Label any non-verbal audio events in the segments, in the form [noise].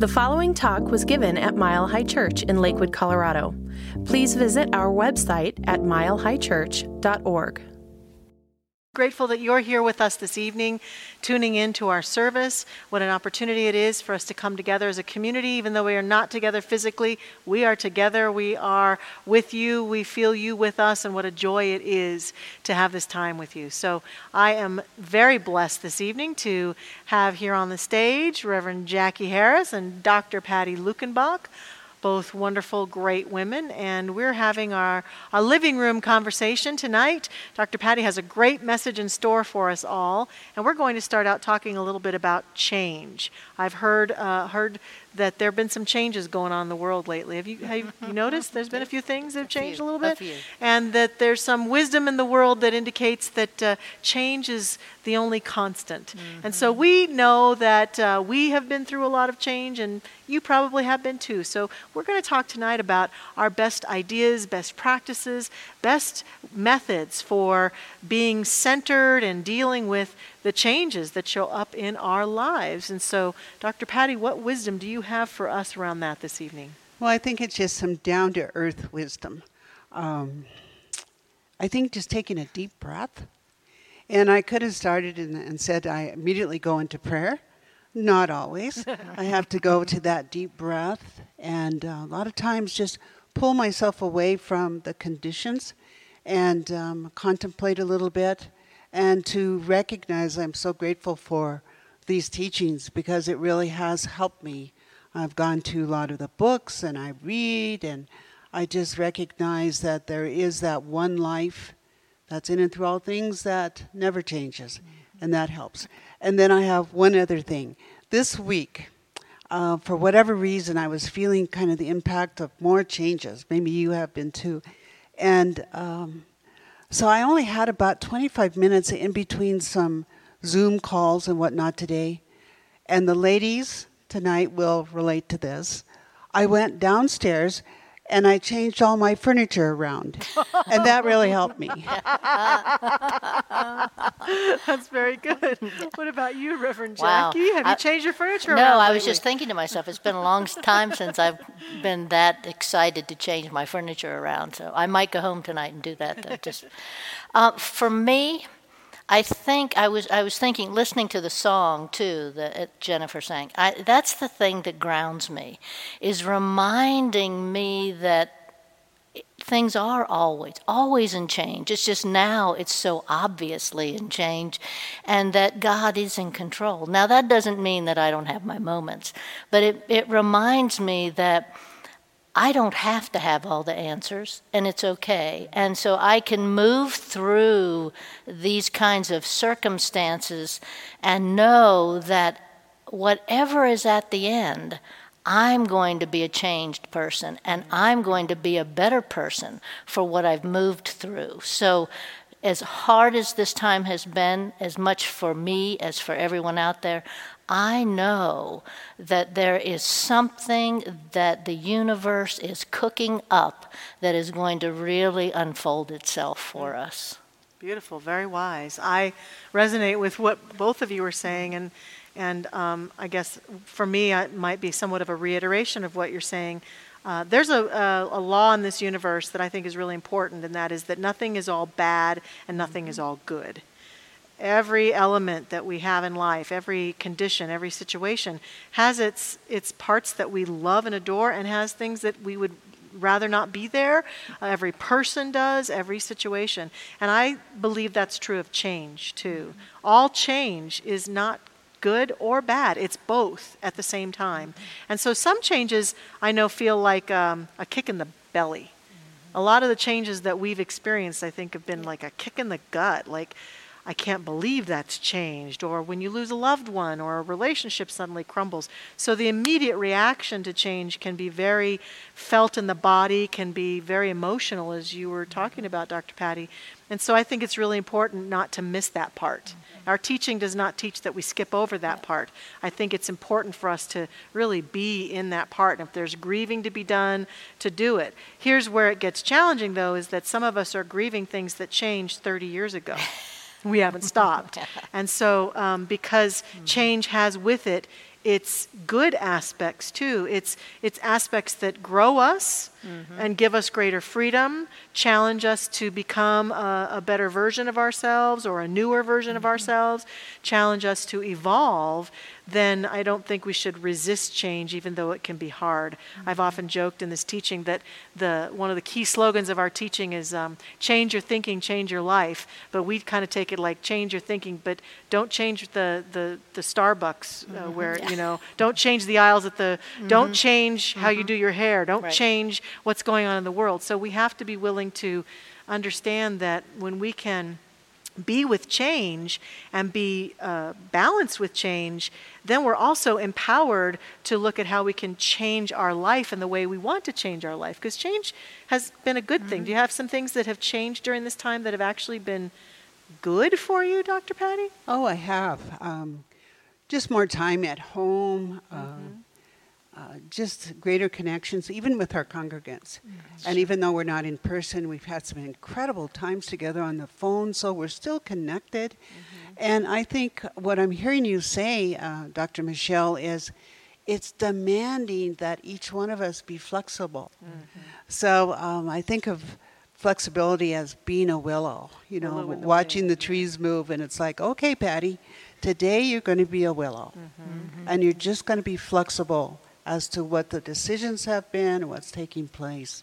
The following talk was given at Mile High Church in Lakewood, Colorado. Please visit our website at milehighchurch.org. Grateful that you're here with us this evening, tuning in to our service. What an opportunity it is for us to come together as a community. Even though we are not together physically, we are together. We are with you. We feel you with us, and what a joy it is to have this time with you. So I am very blessed this evening to have here on the stage Reverend Jackie Harris and Dr. Patty Luckenbach both wonderful, great women, and we're having our, our living room conversation tonight. Dr. Patty has a great message in store for us all, and we're going to start out talking a little bit about change. I've heard uh, heard that there have been some changes going on in the world lately. Have you have you noticed? There's been a few things that have changed a, few, a little bit, a few. and that there's some wisdom in the world that indicates that uh, change is the only constant. Mm-hmm. And so we know that uh, we have been through a lot of change, and you probably have been too. So we're going to talk tonight about our best ideas, best practices, best methods for being centered and dealing with the changes that show up in our lives. And so, Dr. Patty, what wisdom do you have for us around that this evening? Well, I think it's just some down to earth wisdom. Um, I think just taking a deep breath. And I could have started and, and said I immediately go into prayer. Not always. I have to go to that deep breath and uh, a lot of times just pull myself away from the conditions and um, contemplate a little bit and to recognize I'm so grateful for these teachings because it really has helped me. I've gone to a lot of the books and I read and I just recognize that there is that one life that's in and through all things that never changes and that helps. And then I have one other thing. This week, uh, for whatever reason, I was feeling kind of the impact of more changes. Maybe you have been too. And um, so I only had about 25 minutes in between some Zoom calls and whatnot today. And the ladies tonight will relate to this. I went downstairs and I changed all my furniture around. and that really helped me. [laughs] That's very good. What about you, Reverend Wow. Jackie? Have you changed your furniture around? No. I was lately? just thinking to myself, it's been a long time since I've been that excited to change my furniture around. So I might go home tonight and do that. Though. Just uh, for me, I think I was I was thinking, listening to the song too that uh, Jennifer sang. I, that's the thing that grounds me, is reminding me that things are always always in change it's just now it's so obviously in change and that god is in control now that doesn't mean that i don't have my moments but it, it reminds me that i don't have to have all the answers and it's okay and so i can move through these kinds of circumstances and know that whatever is at the end I'm going to be a changed person and I'm going to be a better person for what I've moved through. So, as hard as this time has been, as much for me as for everyone out there, I know that there is something that the universe is cooking up that is going to really unfold itself for us. Beautiful, very wise. I resonate with what both of you were saying, and and um, I guess for me, it might be somewhat of a reiteration of what you're saying. Uh, there's a, a, a law in this universe that I think is really important, and that is that nothing is all bad and nothing is all good. Every element that we have in life, every condition, every situation has its its parts that we love and adore, and has things that we would rather not be there. Uh, every person does, every situation. And I believe that's true of change too. All change is not good or bad, it's both at the same time. And so some changes I know feel like um, a kick in the belly. A lot of the changes that we've experienced, I think, have been like a kick in the gut. Like, I can't believe that's changed, or when you lose a loved one, or a relationship suddenly crumbles. So the immediate reaction to change can be very felt in the body, can be very emotional, as you were mm-hmm. talking about, Dr. Patty. And so I think it's really important not to miss that part. Mm-hmm. Our teaching does not teach that we skip over that part. I think it's important for us to really be in that part. And if there's grieving to be done, to do it. Here's where it gets challenging, though, is that some of us are grieving things that changed 30 years ago. [laughs] we haven't stopped. [laughs] And so, um, because hmm. change has with it its good aspects too. It's it's aspects that grow us mm-hmm. and give us greater freedom, challenge us to become a, a better version of ourselves or a newer version of mm-hmm. ourselves, challenge us to evolve. Then I don't think we should resist change, even though it can be hard. I've often joked in this teaching that the one of the key slogans of our teaching is um, "Change your thinking, change your life." But we kind of take it like "Change your thinking, but don't change the the, the Starbucks uh, where you know don't change the aisles at the don't change how you do your hair. Don't Right. change what's going on in the world. So we have to be willing to understand that when we can be with change and be uh, balanced with change, then we're also empowered to look at how we can change our life and the way we want to change our life. Because change has been a good thing. Do you have some things that have changed during this time that have actually been good for you, Dr. Patty? Oh, I have. Um, just more time at home, um, uh, Uh, just greater connections, even with our congregants. Mm, and even though we're not in person, we've had some incredible times together on the phone, so we're still connected. Mm-hmm. And I think what I'm hearing you say, uh, Dr. Michelle, is it's demanding that each one of us be flexible. Mm-hmm. So um, I think of flexibility as being a willow, you know, Willow in the watching wind. the trees move, and it's like, okay, Patty, today you're going to be a willow, mm-hmm. and you're just going to be flexible as to what the decisions have been and what's taking place.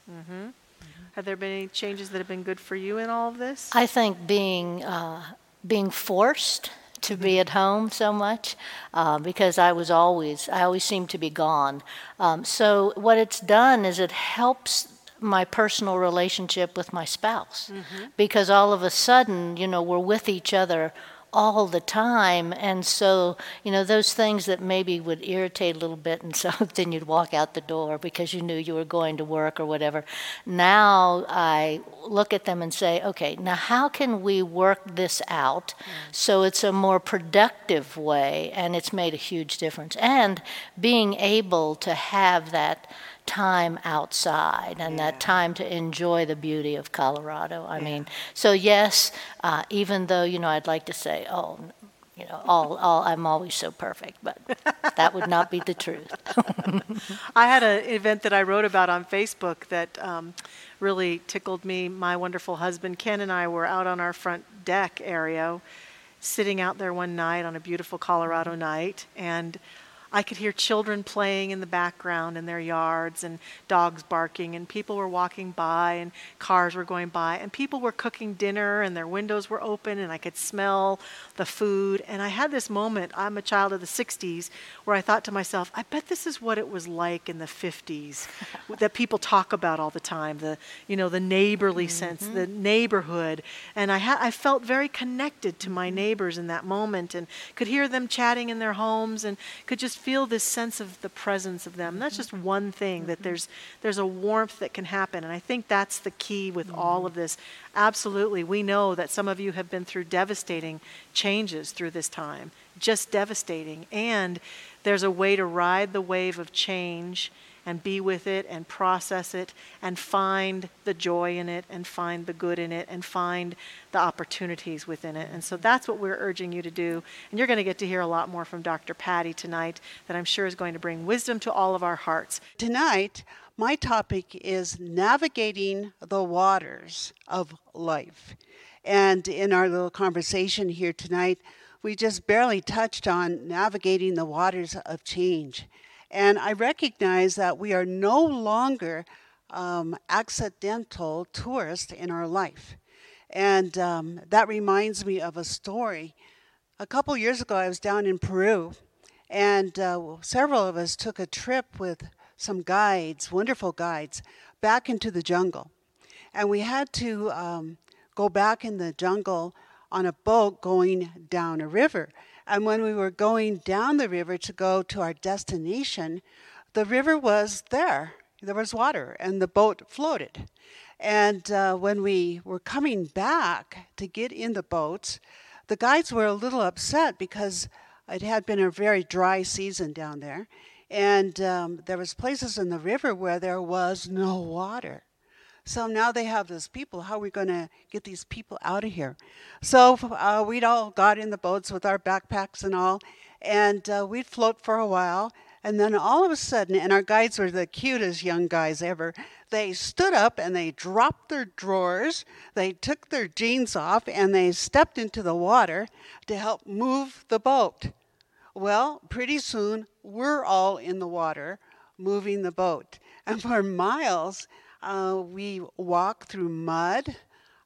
Have there been any changes that have been good for you in all of this? I think being uh, being forced to be at home so much uh, because I was always I always seemed to be gone. Um, so what it's done is it helps my personal relationship with my spouse because all of a sudden you know we're with each other all the time. And so you know those things that maybe would irritate a little bit and so [laughs] then you'd walk out the door because you knew you were going to work or whatever. Now i look at them and say okay now how can we work this out mm. so it's a more productive way? And it's made a huge difference. And being able to have that time outside and that time to enjoy the beauty of Colorado. I mean, so yes, uh, even though you know I'd like to say, oh, you know, all, all I'm always so perfect, but that would not be the truth. [laughs] I had an event that I wrote about on Facebook that um, really tickled me. My wonderful husband Ken and I were out on our front deck area, sitting out there one night on a beautiful Colorado night, and I could hear children playing in the background in their yards and dogs barking, and people were walking by, and cars were going by, and people were cooking dinner, and their windows were open, and I could smell the food. And I had this moment, I'm a child of the 60s, where I thought to myself, I bet this is what it was like in the 50s [laughs] that people talk about all the time the, you know, the neighborly mm-hmm. sense, the neighborhood. And I, ha- I felt very connected to my mm-hmm. neighbors in that moment and could hear them chatting in their homes and could just feel this sense of the presence of them. And that's mm-hmm. just one thing that mm-hmm. there's there's a warmth that can happen. And I think that's the key with all of mm-hmm. this. Absolutely. We know that some of you have been through devastating changes through this time. Just devastating. And there's a way to ride the wave of change and be with it and process it and find the joy in it and find the good in it and find the opportunities within it. And so that's what we're urging you to do. And you're going to get to hear a lot more from Dr. Patty tonight that I'm sure is going to bring wisdom to all of our hearts. Tonight, my topic is navigating the waters of life. And in our little conversation here tonight, we just barely touched on navigating the waters of change. And I recognize that we are no longer um, accidental tourists in our life. And um, that reminds me of a story. A couple years ago, I was down in Peru, and uh, several of us took a trip with some guides, wonderful guides, back into the jungle. And we had to um, go back in the jungle on a boat going down a river. And when we were going down the river to go to our destination, the river was there. There was water, and the boat floated. And uh, when we were coming back to get in the boats, the guides were a little upset because it had been a very dry season down there, and um, there was places in the river where there was no water. So now they have those people. How are we going to get these people out of here? So uh, we'd all got in the boats with our backpacks and all, and uh, we'd float for a while. And then all of a sudden, and our guides were the cutest young guys ever, they stood up and they dropped their drawers, they took their jeans off, and they stepped into the water to help move the boat. Well, pretty soon, we're all in the water moving the boat. And for miles, uh, we walked through mud.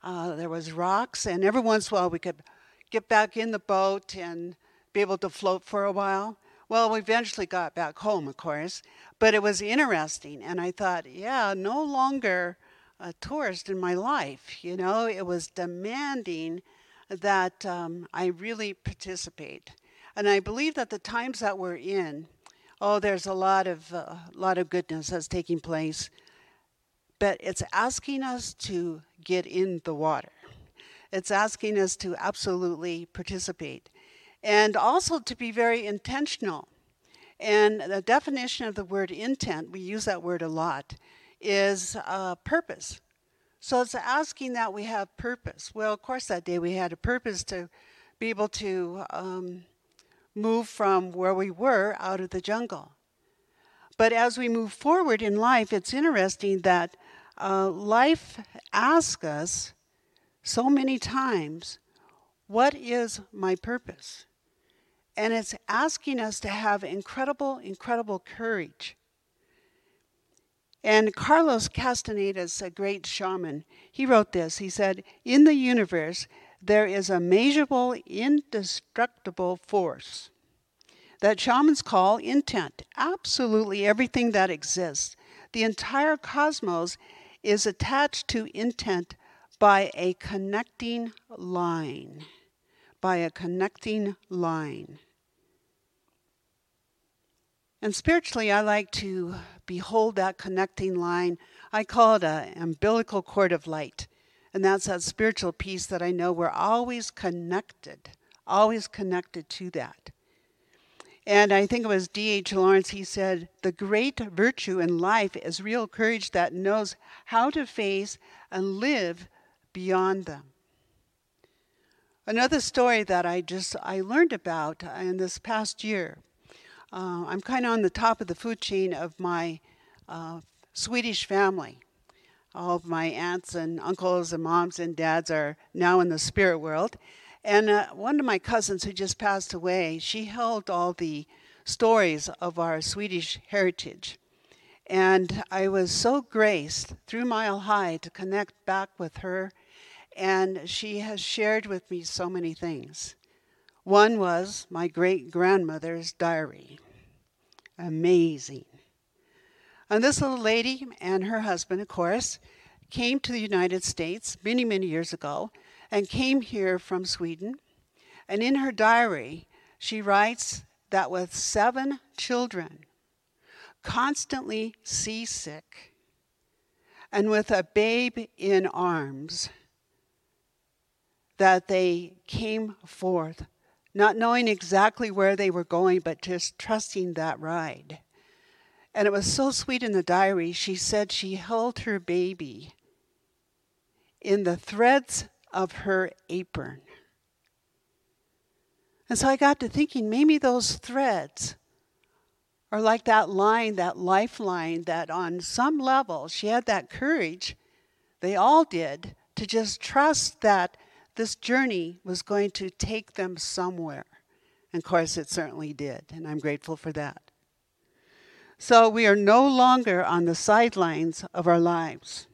Uh, there was rocks, and every once in a while we could get back in the boat and be able to float for a while. Well, we eventually got back home, of course, but it was interesting. And I thought, yeah, no longer a tourist in my life. You know, it was demanding that um, I really participate. And I believe that the times that we're in, oh, there's a lot of uh, lot of goodness that's taking place, but it's asking us to get in the water. It's asking us to absolutely participate and also to be very intentional. And the definition of the word intent, we use that word a lot, is uh, purpose. So it's asking that we have purpose. Well, of course, that day we had a purpose to be able to um, move from where we were out of the jungle. But as we move forward in life, it's interesting that uh, life asks us so many times, What is my purpose? And it's asking us to have incredible, incredible courage. And Carlos Castaneda is a great shaman. He wrote this. He said, In the universe, there is a measurable, indestructible force that shamans call intent. Absolutely everything that exists, the entire cosmos, is attached to intent by a connecting line by a connecting line. And spiritually, I like to behold that connecting line. I call it an umbilical cord of light. And that's that spiritual piece that I know we're always connected, always connected to that. And I think it was D.H. Lawrence, he said, The great virtue in life is real courage that knows how to face and live beyond them. Another story that I just I learned about in this past year. Uh, I'm kind of on the top of the food chain of my uh, Swedish family. All of my aunts and uncles and moms and dads are now in the spirit world. And uh, one of my cousins who just passed away, she held all the stories of our Swedish heritage. And I was so graced through Mile High to connect back with her and she has shared with me so many things. One was my great grandmother's diary. Amazing. And this little lady and her husband, of course, came to the United States many, many years ago and came here from Sweden. And in her diary, she writes that with seven children, constantly seasick, and with a babe in arms, that they came forth, not knowing exactly where they were going, but just trusting that ride. And it was so sweet in the diary. She said she held her baby in the threads of her apron. And so I got to thinking maybe those threads are like that line, that lifeline, that on some level she had that courage, they all did, to just trust that this journey was going to take them somewhere. And of course, it certainly did, and I'm grateful for that. So we are no longer on the sidelines of our lives.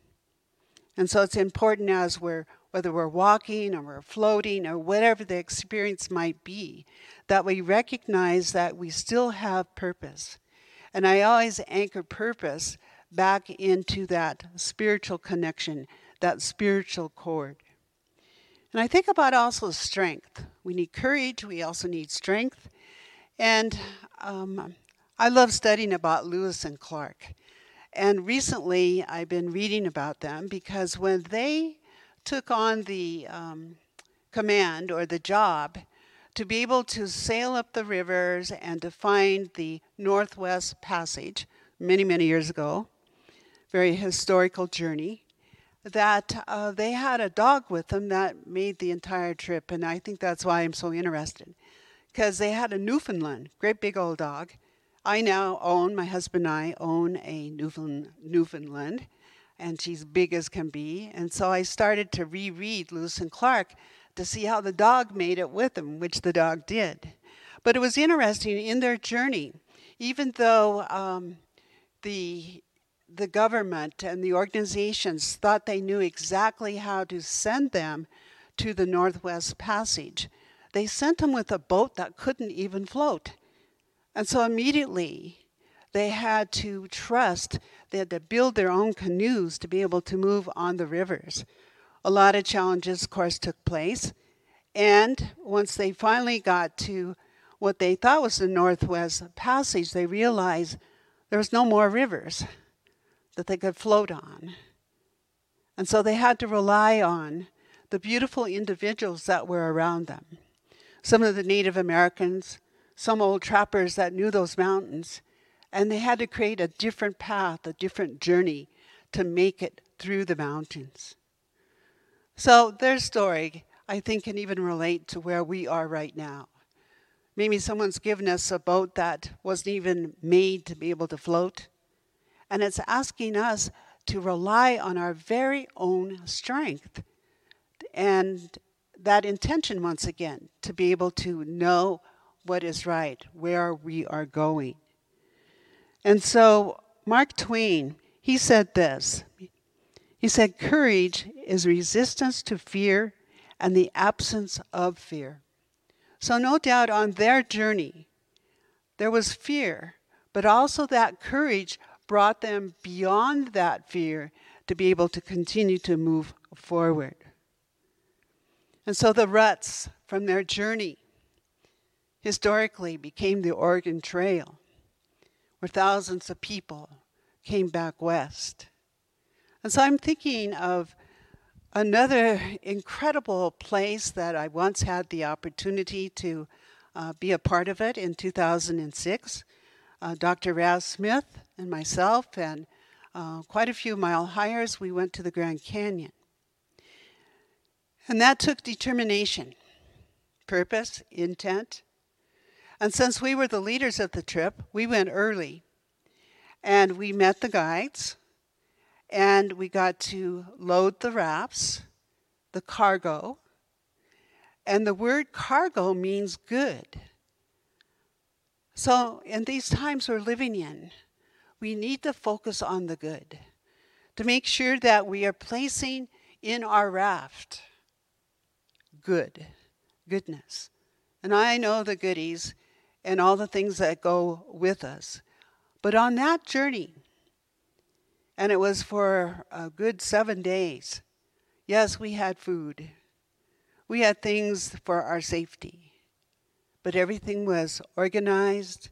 And so it's important as we're, whether we're walking or we're floating or whatever the experience might be, that we recognize that we still have purpose. And I always anchor purpose back into that spiritual connection, that spiritual cord. And I think about also strength. We need courage, we also need strength. And um, I love studying about Lewis and Clark. And recently I've been reading about them because when they took on the um, command or the job to be able to sail up the rivers and to find the Northwest Passage many, many years ago, very historical journey that uh, they had a dog with them that made the entire trip, and I think that's why I'm so interested. because they had a Newfoundland, great big old dog. I now own, my husband and I own a Newfoundland, Newfoundland and she's big as can be. And so I started to reread Lewis and Clark to see how the dog made it with them, which the dog did. But it was interesting in their journey, even though um, the the government and the organizations thought they knew exactly how to send them to the Northwest Passage. They sent them with a boat that couldn't even float. And so immediately they had to trust, they had to build their own canoes to be able to move on the rivers. A lot of challenges, of course, took place. And once they finally got to what they thought was the Northwest Passage, they realized there was no more rivers that they could float on. And so they had to rely on the beautiful individuals that were around them. Some of the Native Americans, some old trappers that knew those mountains, and they had to create a different path, a different journey to make it through the mountains. So their story, I think, can even relate to where we are right now. Maybe someone's given us a boat that wasn't even made to be able to float, and it's asking us to rely on our very own strength and that intention once again to be able to know what is right, where we are going. And so, Mark Twain, he said this He said, Courage is resistance to fear and the absence of fear. So, no doubt on their journey, there was fear, but also that courage brought them beyond that fear to be able to continue to move forward. And so the ruts from their journey historically became the Oregon Trail where thousands of people came back west. And so I'm thinking of another incredible place that I once had the opportunity to uh, be a part of it in 2006. Uh, Dr. Raz Smith and myself and uh, quite a few mile hires, we went to the Grand Canyon. And that took determination, purpose, intent, and since we were the leaders of the trip, we went early. And we met the guides, and we got to load the rafts, the cargo. And the word cargo means good. So, in these times we're living in, we need to focus on the good, to make sure that we are placing in our raft good, goodness. And I know the goodies and all the things that go with us. But on that journey, and it was for a good seven days, yes, we had food. We had things for our safety. But everything was organized.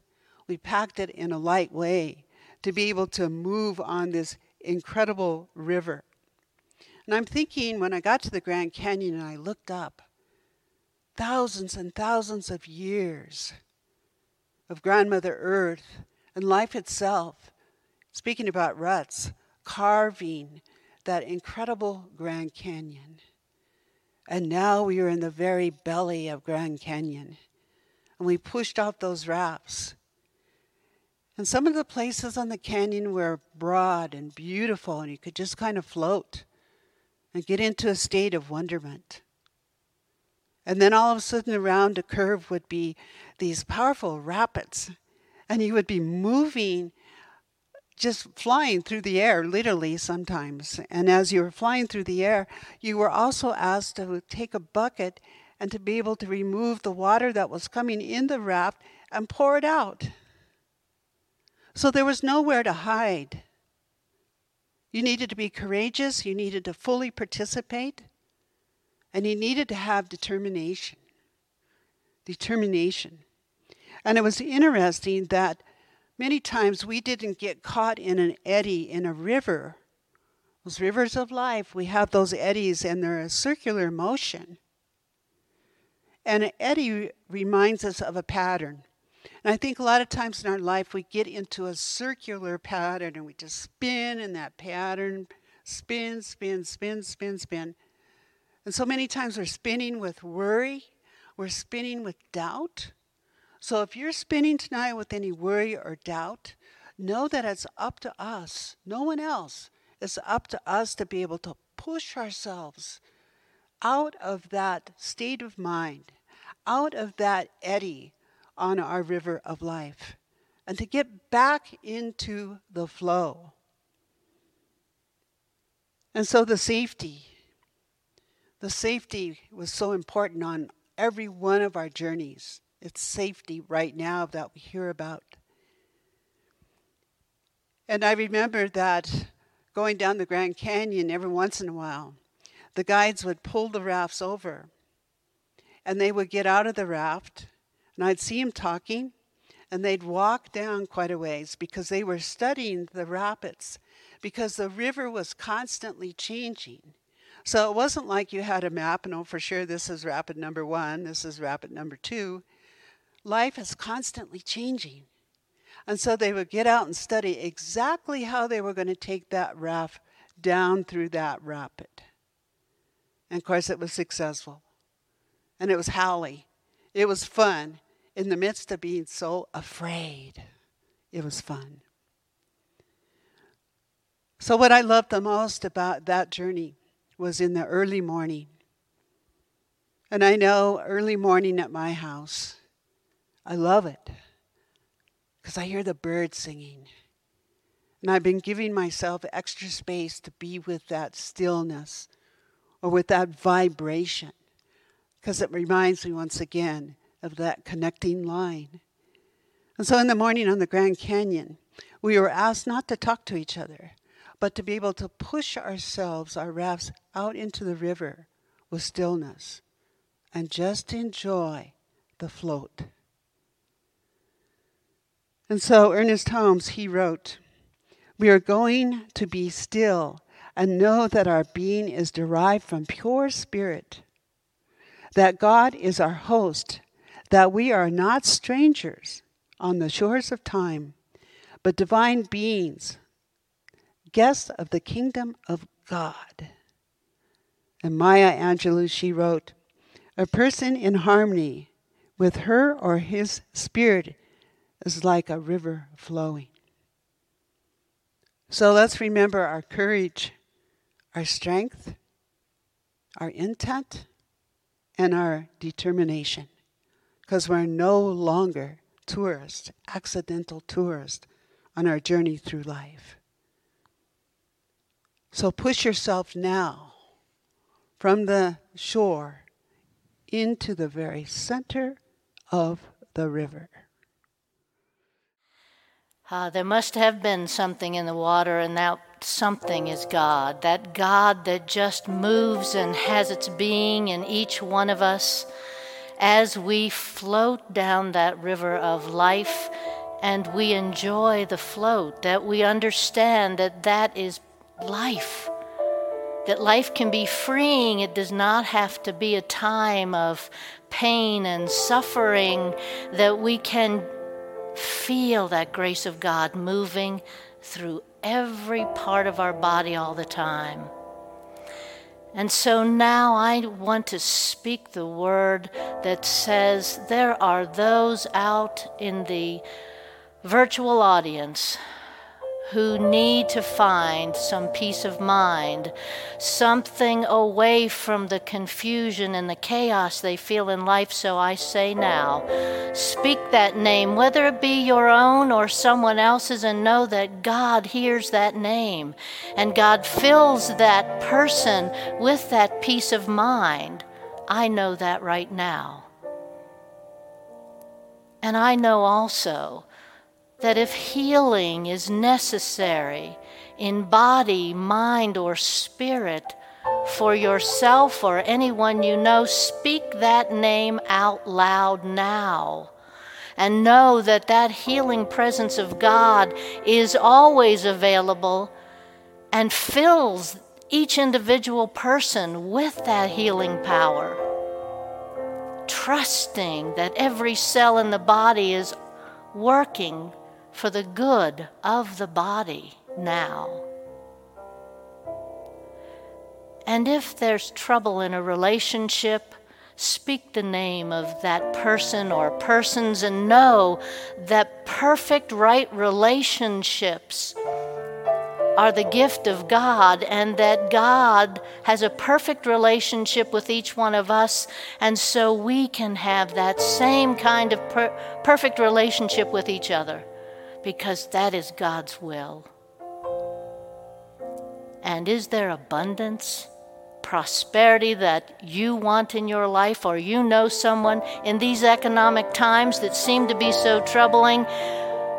We packed it in a light way to be able to move on this incredible river. And I'm thinking when I got to the Grand Canyon and I looked up, thousands and thousands of years of grandmother earth and life itself, speaking about ruts, carving that incredible Grand Canyon. And now we are in the very belly of Grand Canyon. And we pushed out those rafts. And some of the places on the canyon were broad and beautiful, and you could just kind of float and get into a state of wonderment. And then all of a sudden, around a curve would be these powerful rapids, and you would be moving, just flying through the air, literally sometimes. And as you were flying through the air, you were also asked to take a bucket and to be able to remove the water that was coming in the raft and pour it out. So there was nowhere to hide. You needed to be courageous, you needed to fully participate. And he needed to have determination. Determination. And it was interesting that many times we didn't get caught in an eddy in a river. Those rivers of life, we have those eddies and they're a circular motion. And an eddy reminds us of a pattern. And I think a lot of times in our life we get into a circular pattern and we just spin in that pattern, spin, spin, spin, spin, spin. And so many times we're spinning with worry, we're spinning with doubt, So if you're spinning tonight with any worry or doubt, know that it's up to us, no one else. It's up to us to be able to push ourselves out of that state of mind, out of that eddy on our river of life, and to get back into the flow. And so the safety, the safety was so important on every one of our journeys. It's safety right now that we hear about. And I remember that going down the Grand Canyon every once in a while, the guides would pull the rafts over and they would get out of the raft and I'd see them talking and they'd walk down quite a ways because they were studying the rapids because the river was constantly changing. So it wasn't like you had a map and oh, for sure this is rapid number one, this is rapid number two. Life is constantly changing. And so they would get out and study exactly how they were going to take that raft down through that rapid. And of course, it was successful. And it was howly. It was fun in the midst of being so afraid. It was fun. So, what I loved the most about that journey was in the early morning. And I know early morning at my house, I love it because I hear the birds singing. And I've been giving myself extra space to be with that stillness or with that vibration because it reminds me once again of that connecting line. And so in the morning on the Grand Canyon, we were asked not to talk to each other, but to be able to push ourselves, our rafts, out into the river with stillness and just enjoy the float. And so Ernest Holmes, he wrote, We are going to be still and know that our being is derived from pure spirit, that God is our host, that we are not strangers on the shores of time, but divine beings guests of the kingdom of God. And Maya Angelou, she wrote, A person in harmony with her or his spirit is like a river flowing. So let's remember our courage, our strength, our intent, and our determination. Because we're no longer tourists, accidental tourists on our journey through life. So push yourself now from the shore into the very center of the river. Uh, there must have been something in the water, and that something is God. That God that just moves and has its being in each one of us as we float down that river of life and we enjoy the float, that we understand that that is life. That life can be freeing. It does not have to be a time of pain and suffering. That we can feel that grace of God moving through every part of our body all the time. And so now I want to speak the word that says there are those out in the virtual audience who need to find some peace of mind, something away from the confusion and the chaos they feel in life. So I say now, speak that name, whether it be your own or someone else's, and know that God hears that name and God fills that person with that peace of mind. I know that right now. And I know also that if healing is necessary in body, mind, or spirit for yourself or anyone you know, speak that name out loud now. And know that that healing presence of God is always available and fills each individual person with that healing power. Trusting that every cell in the body is working for the good of the body now. And if there's trouble in a relationship, speak the name of that person or persons and know that perfect right relationships are the gift of God and that God has a perfect relationship with each one of us, and so we can have that same kind of per- perfect relationship with each other because that is God's will. And is there abundance? prosperity that you want in your life, or you know someone in these economic times that seem to be so troubling,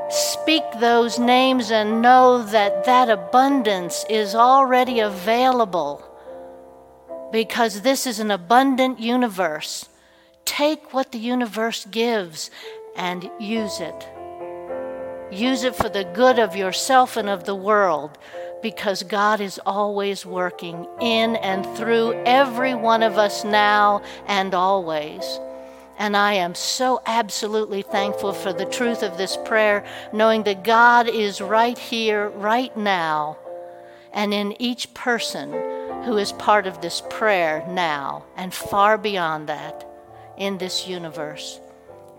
speak those names and know that that abundance is already available because this is an abundant universe. Take what the universe gives and use it. Use it for the good of yourself and of the world because God is always working in and through every one of us now and always. And I am so absolutely thankful for the truth of this prayer, knowing that God is right here, right now, and in each person who is part of this prayer now and far beyond that in this universe.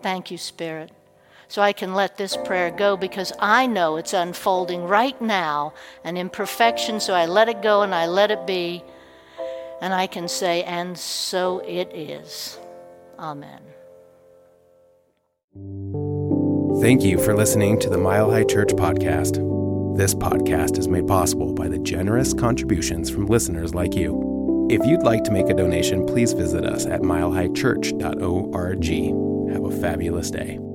Thank you, Spirit so I can let this prayer go because I know it's unfolding right now, an imperfection, so I let it go and I let it be. And I can say, and so it is. Amen. Thank you for listening to the Mile High Church podcast. This podcast is made possible by the generous contributions from listeners like you. If you'd like to make a donation, please visit us at milehighchurch.org. Have a fabulous day.